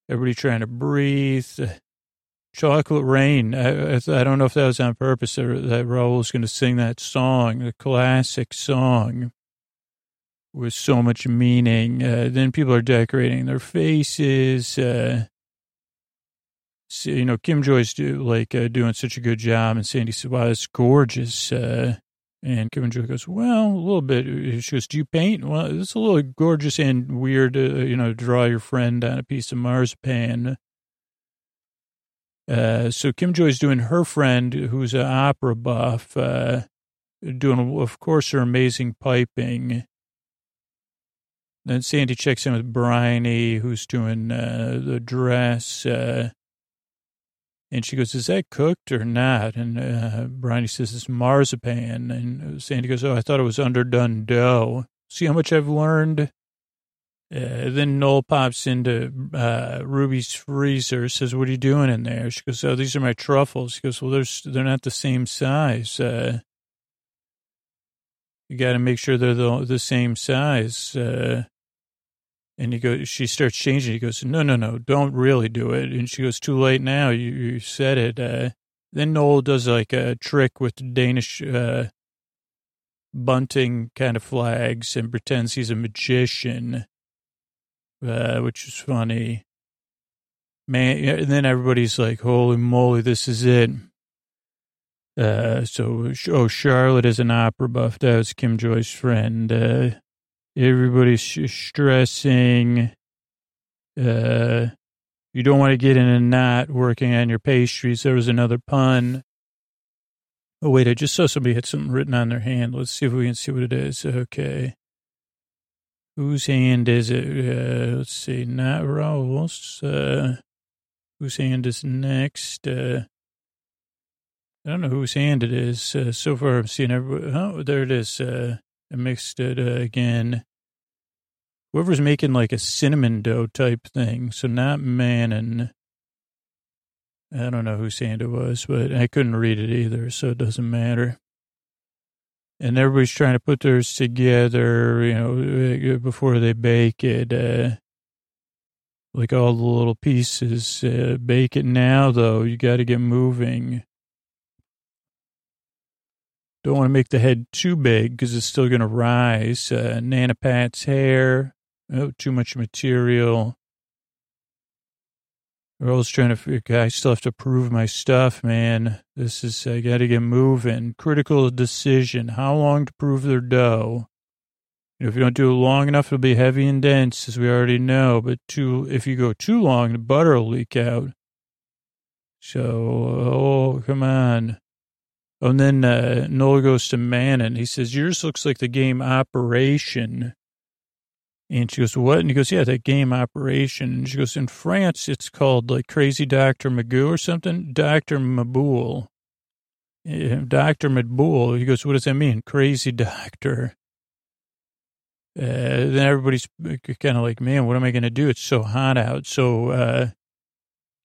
everybody trying to breathe. Chocolate Rain. I, I, don't know if that was on purpose that was going to sing that song, the classic song with so much meaning. Uh, then people are decorating their faces. Uh, so, you know, Kim Joy's do, like uh, doing such a good job, and Sandi said, "Wow, it's gorgeous." Uh, and Kim Joy goes, "Well, a little bit." She goes, "Do you paint?" Well, it's a little gorgeous and weird. Uh, you know, draw your friend on a piece of marzipan. Uh, so Kim Joy's doing her friend, who's an opera buff, uh, doing, of course, her amazing piping. Then Sandi checks in with Bryony, who's doing uh, the dress. Uh, and she goes, is that cooked or not? And uh, says, it's marzipan. And Sandi goes, oh, I thought it was underdone dough. See how much I've learned? Uh, then Noel pops into uh, Ruby's freezer, says, what are you doing in there? She goes, oh, these are my truffles. She goes, well, they're, they're not the same size. Uh, you got to make sure they're the, the same size. And he goes, she starts changing. He goes, no, no, no, don't really do it. And she goes, too late now. You, you said it. Uh, then Noel does like a trick with Danish, uh, bunting kind of flags and pretends he's a magician, uh, which is funny. Man, and then everybody's like, holy moly, this is it. Uh, so, oh, Charlotte is an opera buff. That was Kim Joy's friend. Uh, everybody's stressing. Uh, you don't want to get in a knot working on your pastries. There was another pun. Oh, wait, I just saw somebody had something written on their hand. Let's see if we can see what it is. Okay. Whose hand is it? Uh, let's see. Not Rahul's. Uh, whose hand is next? Uh, I don't know whose hand it is. Uh, so far, I'm seeing everybody. Oh, there it is. Uh, I mixed it uh, again. Whoever's making like a cinnamon dough type thing. So not Manon. I don't know who Santa was, but I couldn't read it either, so it doesn't matter. And everybody's trying to put theirs together, you know, before they bake it. Uh, like all the little pieces. Uh, bake it now, though. You got to get moving. Don't want to make the head too big because it's still going to rise. Uh, Nana Pat's hair. Oh, too much material. We're always trying to, figure, I still have to prove my stuff, man. This is, I got to get moving. Critical decision. How long to prove their dough? if you don't do it long enough, it'll be heavy and dense, as we already know. But too, if you go too long, the butter will leak out. So, oh, come on. And then uh, Noel goes to Manon. He says, yours looks like the game Operation. And she goes, what? And he goes, yeah, that game Operation. And she goes, in France, it's called like Crazy Dr. Magoo or something. Dr. Maboul. Dr. Maboul. He goes, what does that mean? Crazy doctor. Uh, then everybody's kind of like, man, what am I going to do? It's so hot out. So, uh,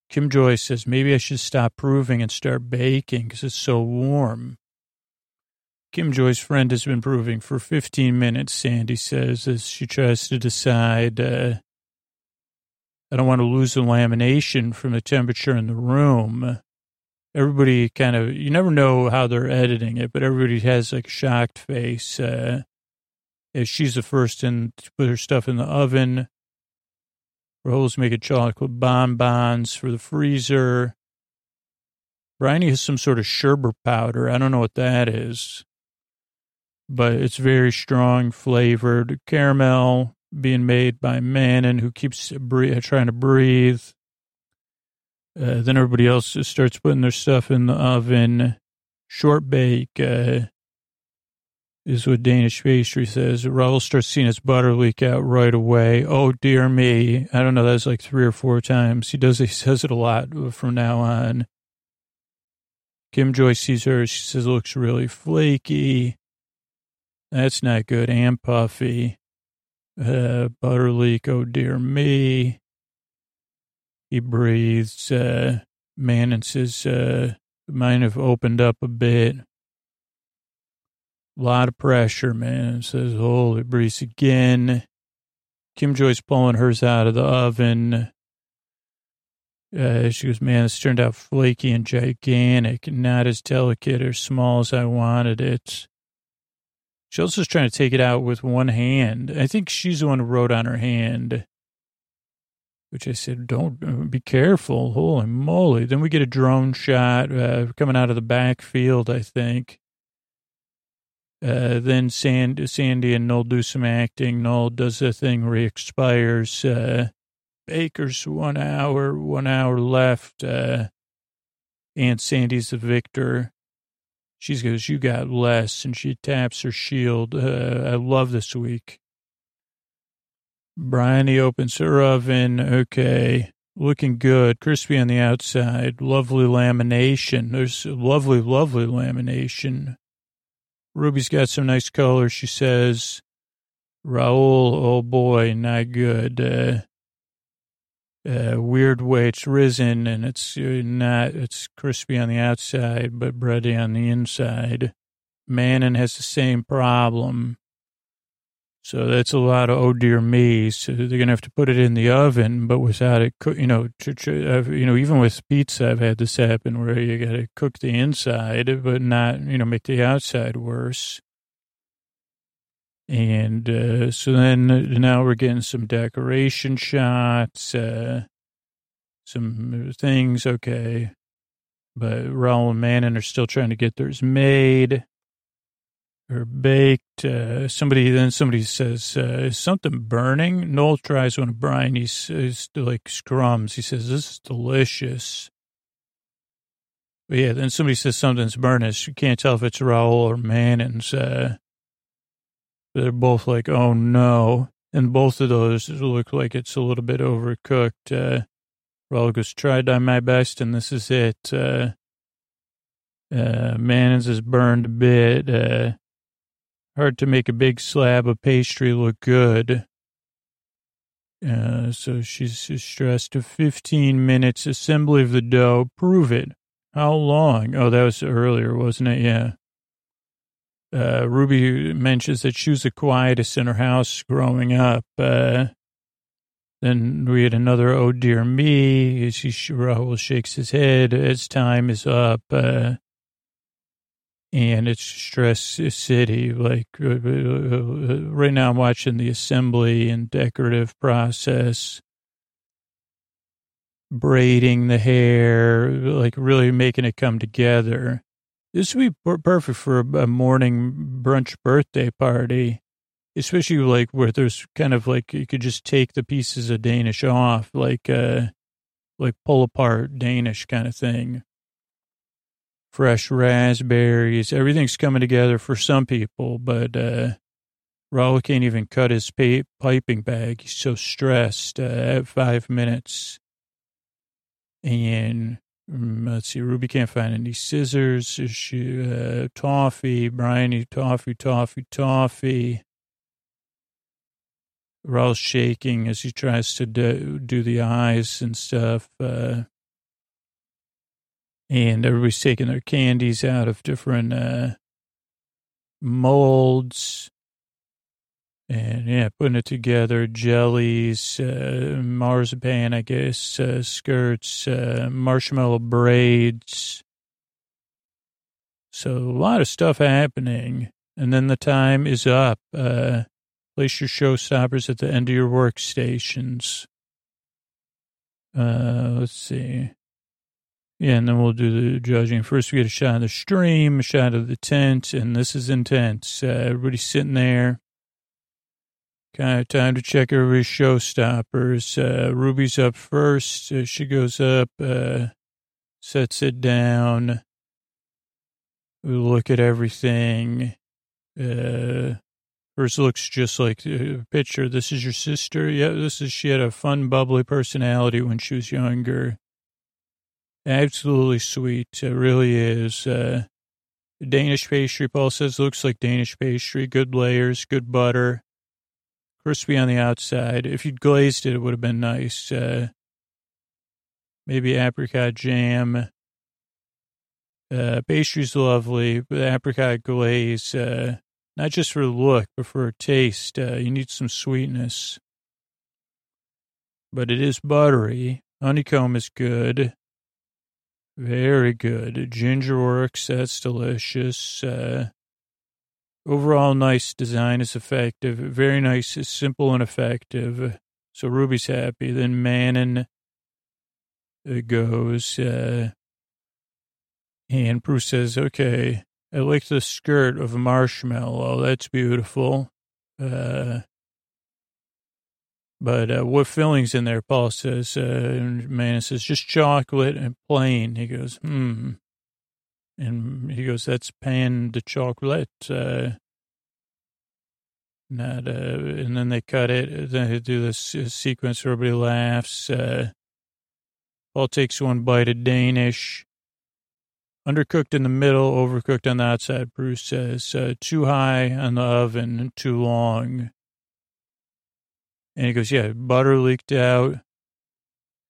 Kim Joy says, maybe I should stop proving and start baking because it's so warm. Kim Joy's friend has been proving for 15 minutes, Sandi says, as she tries to decide, uh, I don't want to lose the lamination from the temperature in the room. Everybody kind of, you never know how they're editing it, but everybody has like a shocked face. Uh, as she's the first in to put her stuff in the oven. Rahul's making chocolate bonbons for the freezer. Bryony has some sort of sherbet powder. I don't know what that is, but it's very strong flavored caramel being made by Manon, who keeps breathe, trying to breathe. Uh, then everybody else starts putting their stuff in the oven. Short bake. Uh, is what Danish pastry says. Rahul starts seeing his butter leak out right away. Oh dear me. I don't know. That's like three or four times. He does, he says it a lot from now on. Kim Joy sees her. She says, looks really flaky. That's not good. And puffy. Uh, butter leak. Oh dear me. He breathes. Uh, Manon says, uh, might have opened up a bit. A lot of pressure, man. Says, holy breeze again. Kim Joy's pulling hers out of the oven. Uh, she goes, man, this turned out flaky and gigantic, not as delicate or small as I wanted it. She also is trying to take it out with one hand. I think she's the one who wrote on her hand, which I said, don't uh, be careful. Holy moly. Then we get a drone shot uh, coming out of the backfield, I think. Uh, then Sand, Sandi and Noel do some acting. Noel does the thing where he expires. Uh, Baker's one hour, one hour left. Uh, Aunt Sandi's the victor. She goes, you got less, and she taps her shield. Uh, I love this week. Bryony opens her oven. Okay. Looking good. Crispy on the outside. Lovely lamination. There's lovely, lovely lamination. Ruby's got some nice color. She says, Rahul, oh boy, not good. Uh, uh, weird way it's risen and it's uh, not, it's crispy on the outside, but bready on the inside. Manon has the same problem. So that's a lot of oh dear me. So they're gonna have to put it in the oven, but without it, you know, you know, even with pizza, I've had this happen where you got to cook the inside, but not, you know, make the outside worse. And uh, so then now we're getting some decoration shots, uh, some things. Okay. But Rahul and Manon are still trying to get theirs made or baked. Uh, somebody then somebody says, uh, "Is something burning?" Noel tries one of Brian. He's, he's like scrums. He says, "This is delicious." But yeah, then somebody says something's burning. You can't tell if it's Rahul or Manon's. Uh, they're both like, "Oh no!" And both of those look like it's a little bit overcooked. Uh, Rahul goes, "Tried my best, and this is it." Uh, uh, is burned a bit. Uh, Hard to make a big slab of pastry look good. Uh, so she's stressed to 15 minutes assembly of the dough. Prove it. How long? Oh, that was earlier, wasn't it? Yeah. Uh, Ruby mentions that she was the quietest in her house growing up. Uh, then we had another, oh dear me. She, Rahul shakes his head as time is up. Uh, and it's stress city. Like uh, uh, uh, right now, I'm watching the assembly and decorative process, braiding the hair, like really making it come together. This would be perfect for a morning brunch birthday party, especially like where there's kind of like you could just take the pieces of Danish off, like uh, like pull apart Danish kind of thing fresh raspberries. Everything's coming together for some people, but uh, Rahul can't even cut his piping bag. He's so stressed uh, at five minutes. And um, let's see, Ruby can't find any scissors. She, uh, toffee, Brian, toffee, toffee, toffee. Rahul's shaking as he tries to do, do the eyes and stuff. Uh, and everybody's taking their candies out of different uh, molds and yeah, putting it together, jellies, uh, marzipan, I guess, uh, skirts, uh, marshmallow braids. So a lot of stuff happening. And then the time is up. Uh, place your showstoppers at the end of your workstations. Uh, let's see. Yeah, and then we'll do the judging. First, we get a shot of the stream, a shot of the tent, and this is intense. Uh, everybody's sitting there. Kind of time to check everybody's showstoppers. Uh, Ruby's up first. Uh, she goes up, uh, sets it down. We look at everything. Uh, Hers looks just like a picture. This is your sister. Yeah, this is. She had a fun, bubbly personality when she was younger. Absolutely sweet. It really is. Uh, Danish pastry, Paul says, looks like Danish pastry. Good layers, good butter, crispy on the outside. If you'd glazed it, it would have been nice. Uh, maybe apricot jam. Uh, pastry's lovely, but apricot glaze, uh, not just for look, but for taste. Uh, you need some sweetness. But it is buttery. Honeycomb is good. Very good. Ginger works. That's delicious. Uh, overall, nice design is effective. Very nice. It's simple and effective. So Ruby's happy. Then Manon uh, goes, uh, and Prue says, okay, I like the skirt of marshmallow. That's beautiful. Uh, but uh, what fillings in there? Paul says. Uh, and man says just chocolate and plain. He goes, hmm. And he goes, that's pan de chocolate. Uh, not. Uh, and then they cut it. Then they do this sequence. Everybody laughs. Uh, Paul takes one bite of Danish. Undercooked in the middle, overcooked on the outside. Prue says, uh, too high on the oven, too long. And he goes, yeah, butter leaked out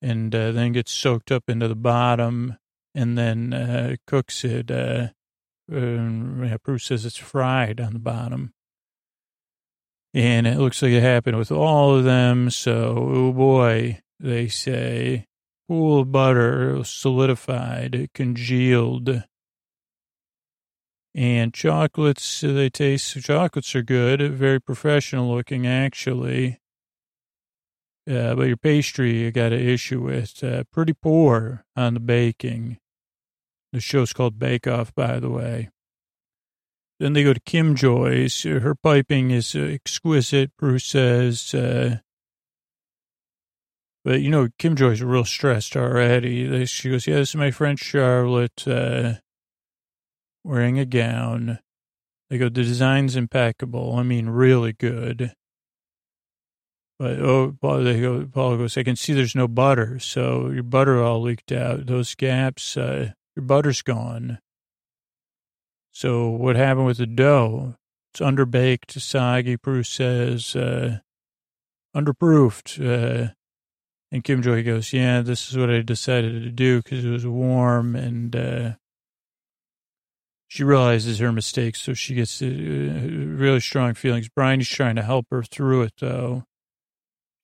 and uh, then gets soaked up into the bottom and then uh, cooks it. Uh, yeah, Prue says it's fried on the bottom. And it looks like it happened with all of them. So, oh boy, they say, pool of butter solidified, congealed. And chocolates, they taste, chocolates are good, very professional looking, actually. Uh, but your pastry, you got an issue with. Uh, pretty poor on the baking. The show's called Bake Off, by the way. Then they go to Kim Joy's. Her piping is exquisite, Prue says. Uh, but, you know, Kim Joy's real stressed already. She goes, yeah, this is my friend Charlotte uh, wearing a gown. They go, the design's impeccable. I mean, really good. But, oh, Paul, they go, Paul goes, I can see there's no butter. So your butter all leaked out. Those gaps, uh, your butter's gone. So what happened with the dough? It's underbaked, soggy, Prue says, uh, underproofed. Uh, and Kim Joy goes, yeah, this is what I decided to do because it was warm and, uh, she realizes her mistake, so she gets uh, really strong feelings. Bryony's trying to help her through it, though.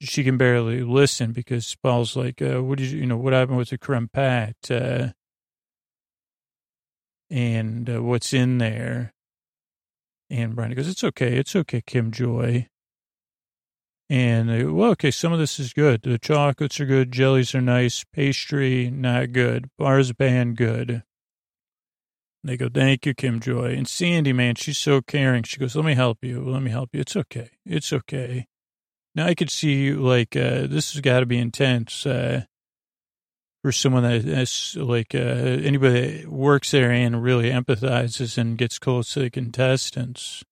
She can barely listen because Paul's like, uh, "What did you, you know? What happened with the creme pat? Uh, and uh, what's in there?" And Bryony goes, "It's okay, it's okay, Kim Joy." And they, well, okay, some of this is good. The chocolates are good, jellies are nice, pastry not good, marzipan good. They go, thank you, Kim Joy. And Sandi, man, she's so caring. She goes, let me help you. Let me help you. It's okay. It's okay. Now I could see like uh, this has got to be intense uh, for someone that is like uh, anybody that works there and really empathizes and gets close to the contestants.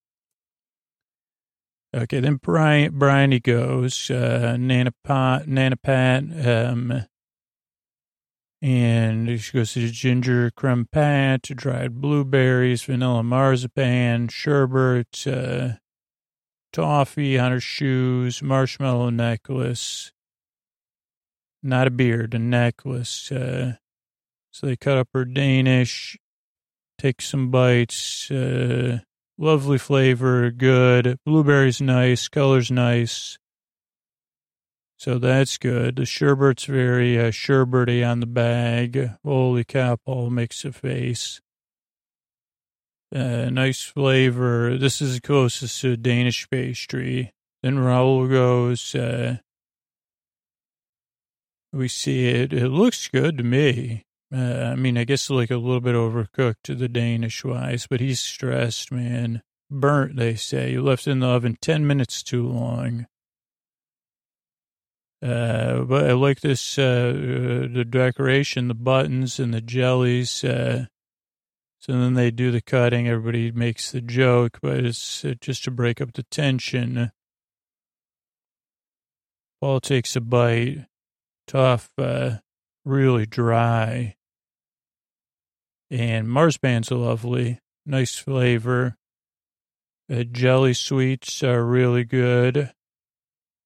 Okay, then Brian, Bryony goes, uh, Nana Pat, Nana Pat, um, and she goes to ginger creme pat, dried blueberries, vanilla marzipan, sherbet, uh, toffee on her shoes, marshmallow necklace, not a beard, a necklace. Uh, so they cut up her Danish, take some bites, uh, Lovely flavor, good. Blueberry's nice, color's nice. So that's good. The sherbet's very uh, on the bag. Holy cow, Paul makes a face. Uh, nice flavor. This is closest to Danish pastry. Then Rahul goes, uh, we see it. It looks good to me. Uh, I mean, I guess like a little bit overcooked to the Danish wise, but he's stressed, man. Burnt, they say. You left in the oven 10 minutes too long. Uh, but I like this, uh, uh, the decoration, the buttons and the jellies. Uh, so then they do the cutting. Everybody makes the joke, but it's uh, just to break up the tension. Paul takes a bite. Tough, uh, really dry. And marzipan's lovely, nice flavor. The jelly sweets are really good.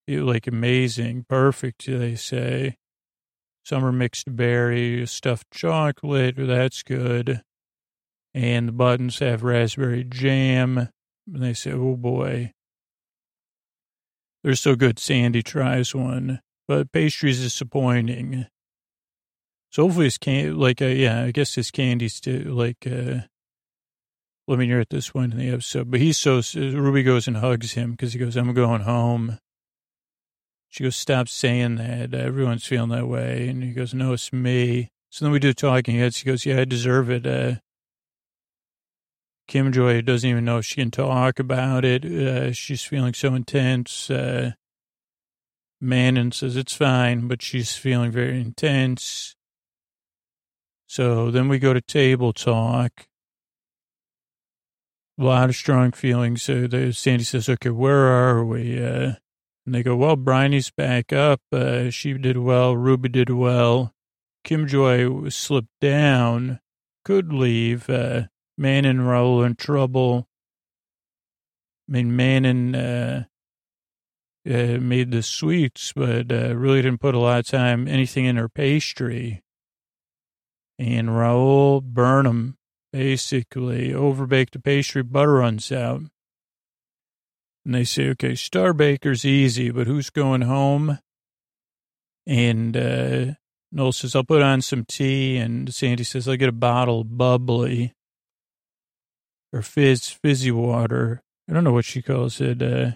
like amazing, perfect, they say. Are mixed berry, stuffed chocolate, that's good. And the buttons have raspberry jam. And they say, oh boy. They're so good, Sandi tries one. But pastry's disappointing. So hopefully can like uh, yeah, I guess his candy's to like uh let me hear at this point in the episode. But he's so Ruby goes and hugs him because he goes, "I'm going home." She goes, "Stop saying that. Everyone's feeling that way." And he goes, "No, it's me." So then we do talking heads. She goes, "Yeah, I deserve it." Uh, Kim Joy doesn't even know if she can talk about it. Uh, she's feeling so intense. Uh, Manon says it's fine, but she's feeling very intense. So then we go to table talk. A lot of strong feelings. So the, Sandi says, okay, where are we? Uh, and they go, well, Bryony's back up. Uh, she did well. Ruby did well. Kim Joy slipped down, could leave. Uh, Man and Rahul in trouble. I mean, Manon uh, uh, made the sweets, but uh, really didn't put a lot of time, anything in her pastry and Rahul Burnham basically overbaked the pastry, butter runs out. And they say, okay, Star Baker's easy, but who's going home? And uh, Noel says, I'll put on some tea. And Sandi says, I'll get a bottle of bubbly. Or fizz, fizzy water. I don't know what she calls it. Uh,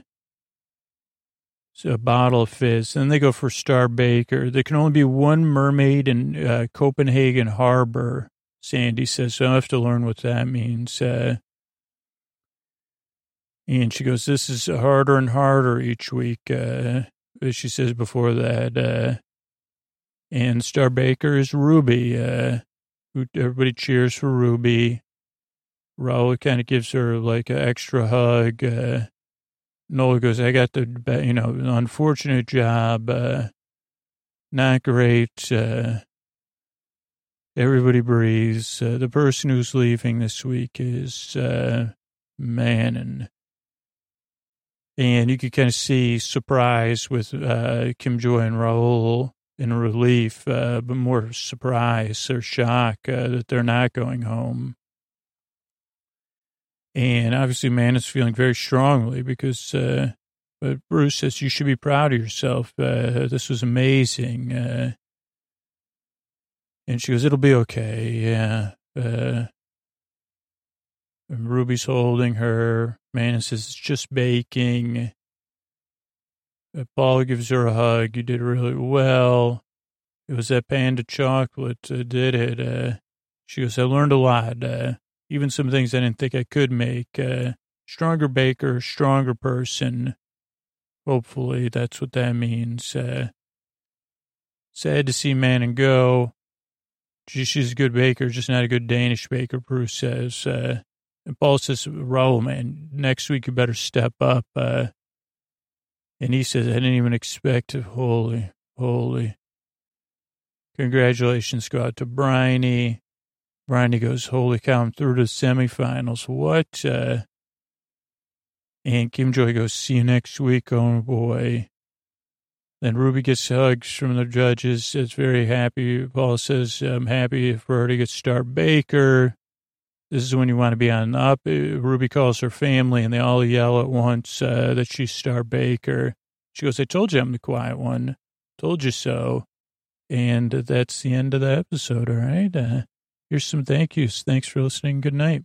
it's a bottle of fizz. Then they go for Star Baker. There can only be one mermaid in uh, Copenhagen Harbor, Sandi says. So I have to learn what that means. Uh, and she goes, This is harder and harder each week. Uh, she says before that. Uh, and Star Baker is Ruby. Uh, everybody cheers for Ruby. Rahul kind of gives her like an extra hug. Uh, Nola goes, I got the, you know, unfortunate job. Uh, not great. Uh, everybody breathes. Uh, the person who's leaving this week is, uh, man, and, and you could kind of see surprise with, uh, Kim Joy and Rahul in relief, uh, but more surprise or shock, uh, that they're not going home. And obviously, man is feeling very strongly because, uh, but Prue says you should be proud of yourself. Uh, this was amazing. Uh, and she goes, it'll be okay. Yeah. Uh, Ruby's holding her. Man says, it's just baking. Uh, Paul gives her a hug. You did really well. It was that panda chocolate uh, did it. Uh, she goes, I learned a lot. Uh, even some things I didn't think I could make. Uh, stronger baker, stronger person. Hopefully, that's what that means. Uh, sad to see Manon go. She, she's a good baker, just not a good Danish baker, Prue says. Uh, and Paul says, Rahul, man, next week you better step up. Uh, and he says, I didn't even expect it. Holy, holy. Congratulations go out to Bryony. Randy goes, holy cow, I'm through to the semifinals. What? Uh, and Kim Joy goes, see you next week. Oh boy. Then Ruby gets hugs from the judges. It's very happy. Paul says, I'm happy for her to get Star Baker. This is when you want to be on up. Uh, Ruby calls her family and they all yell at once uh, that she's Star Baker. She goes, I told you I'm the quiet one. Told you so. And that's the end of the episode, all right? Uh, Here's some thank yous. Thanks for listening. Good night.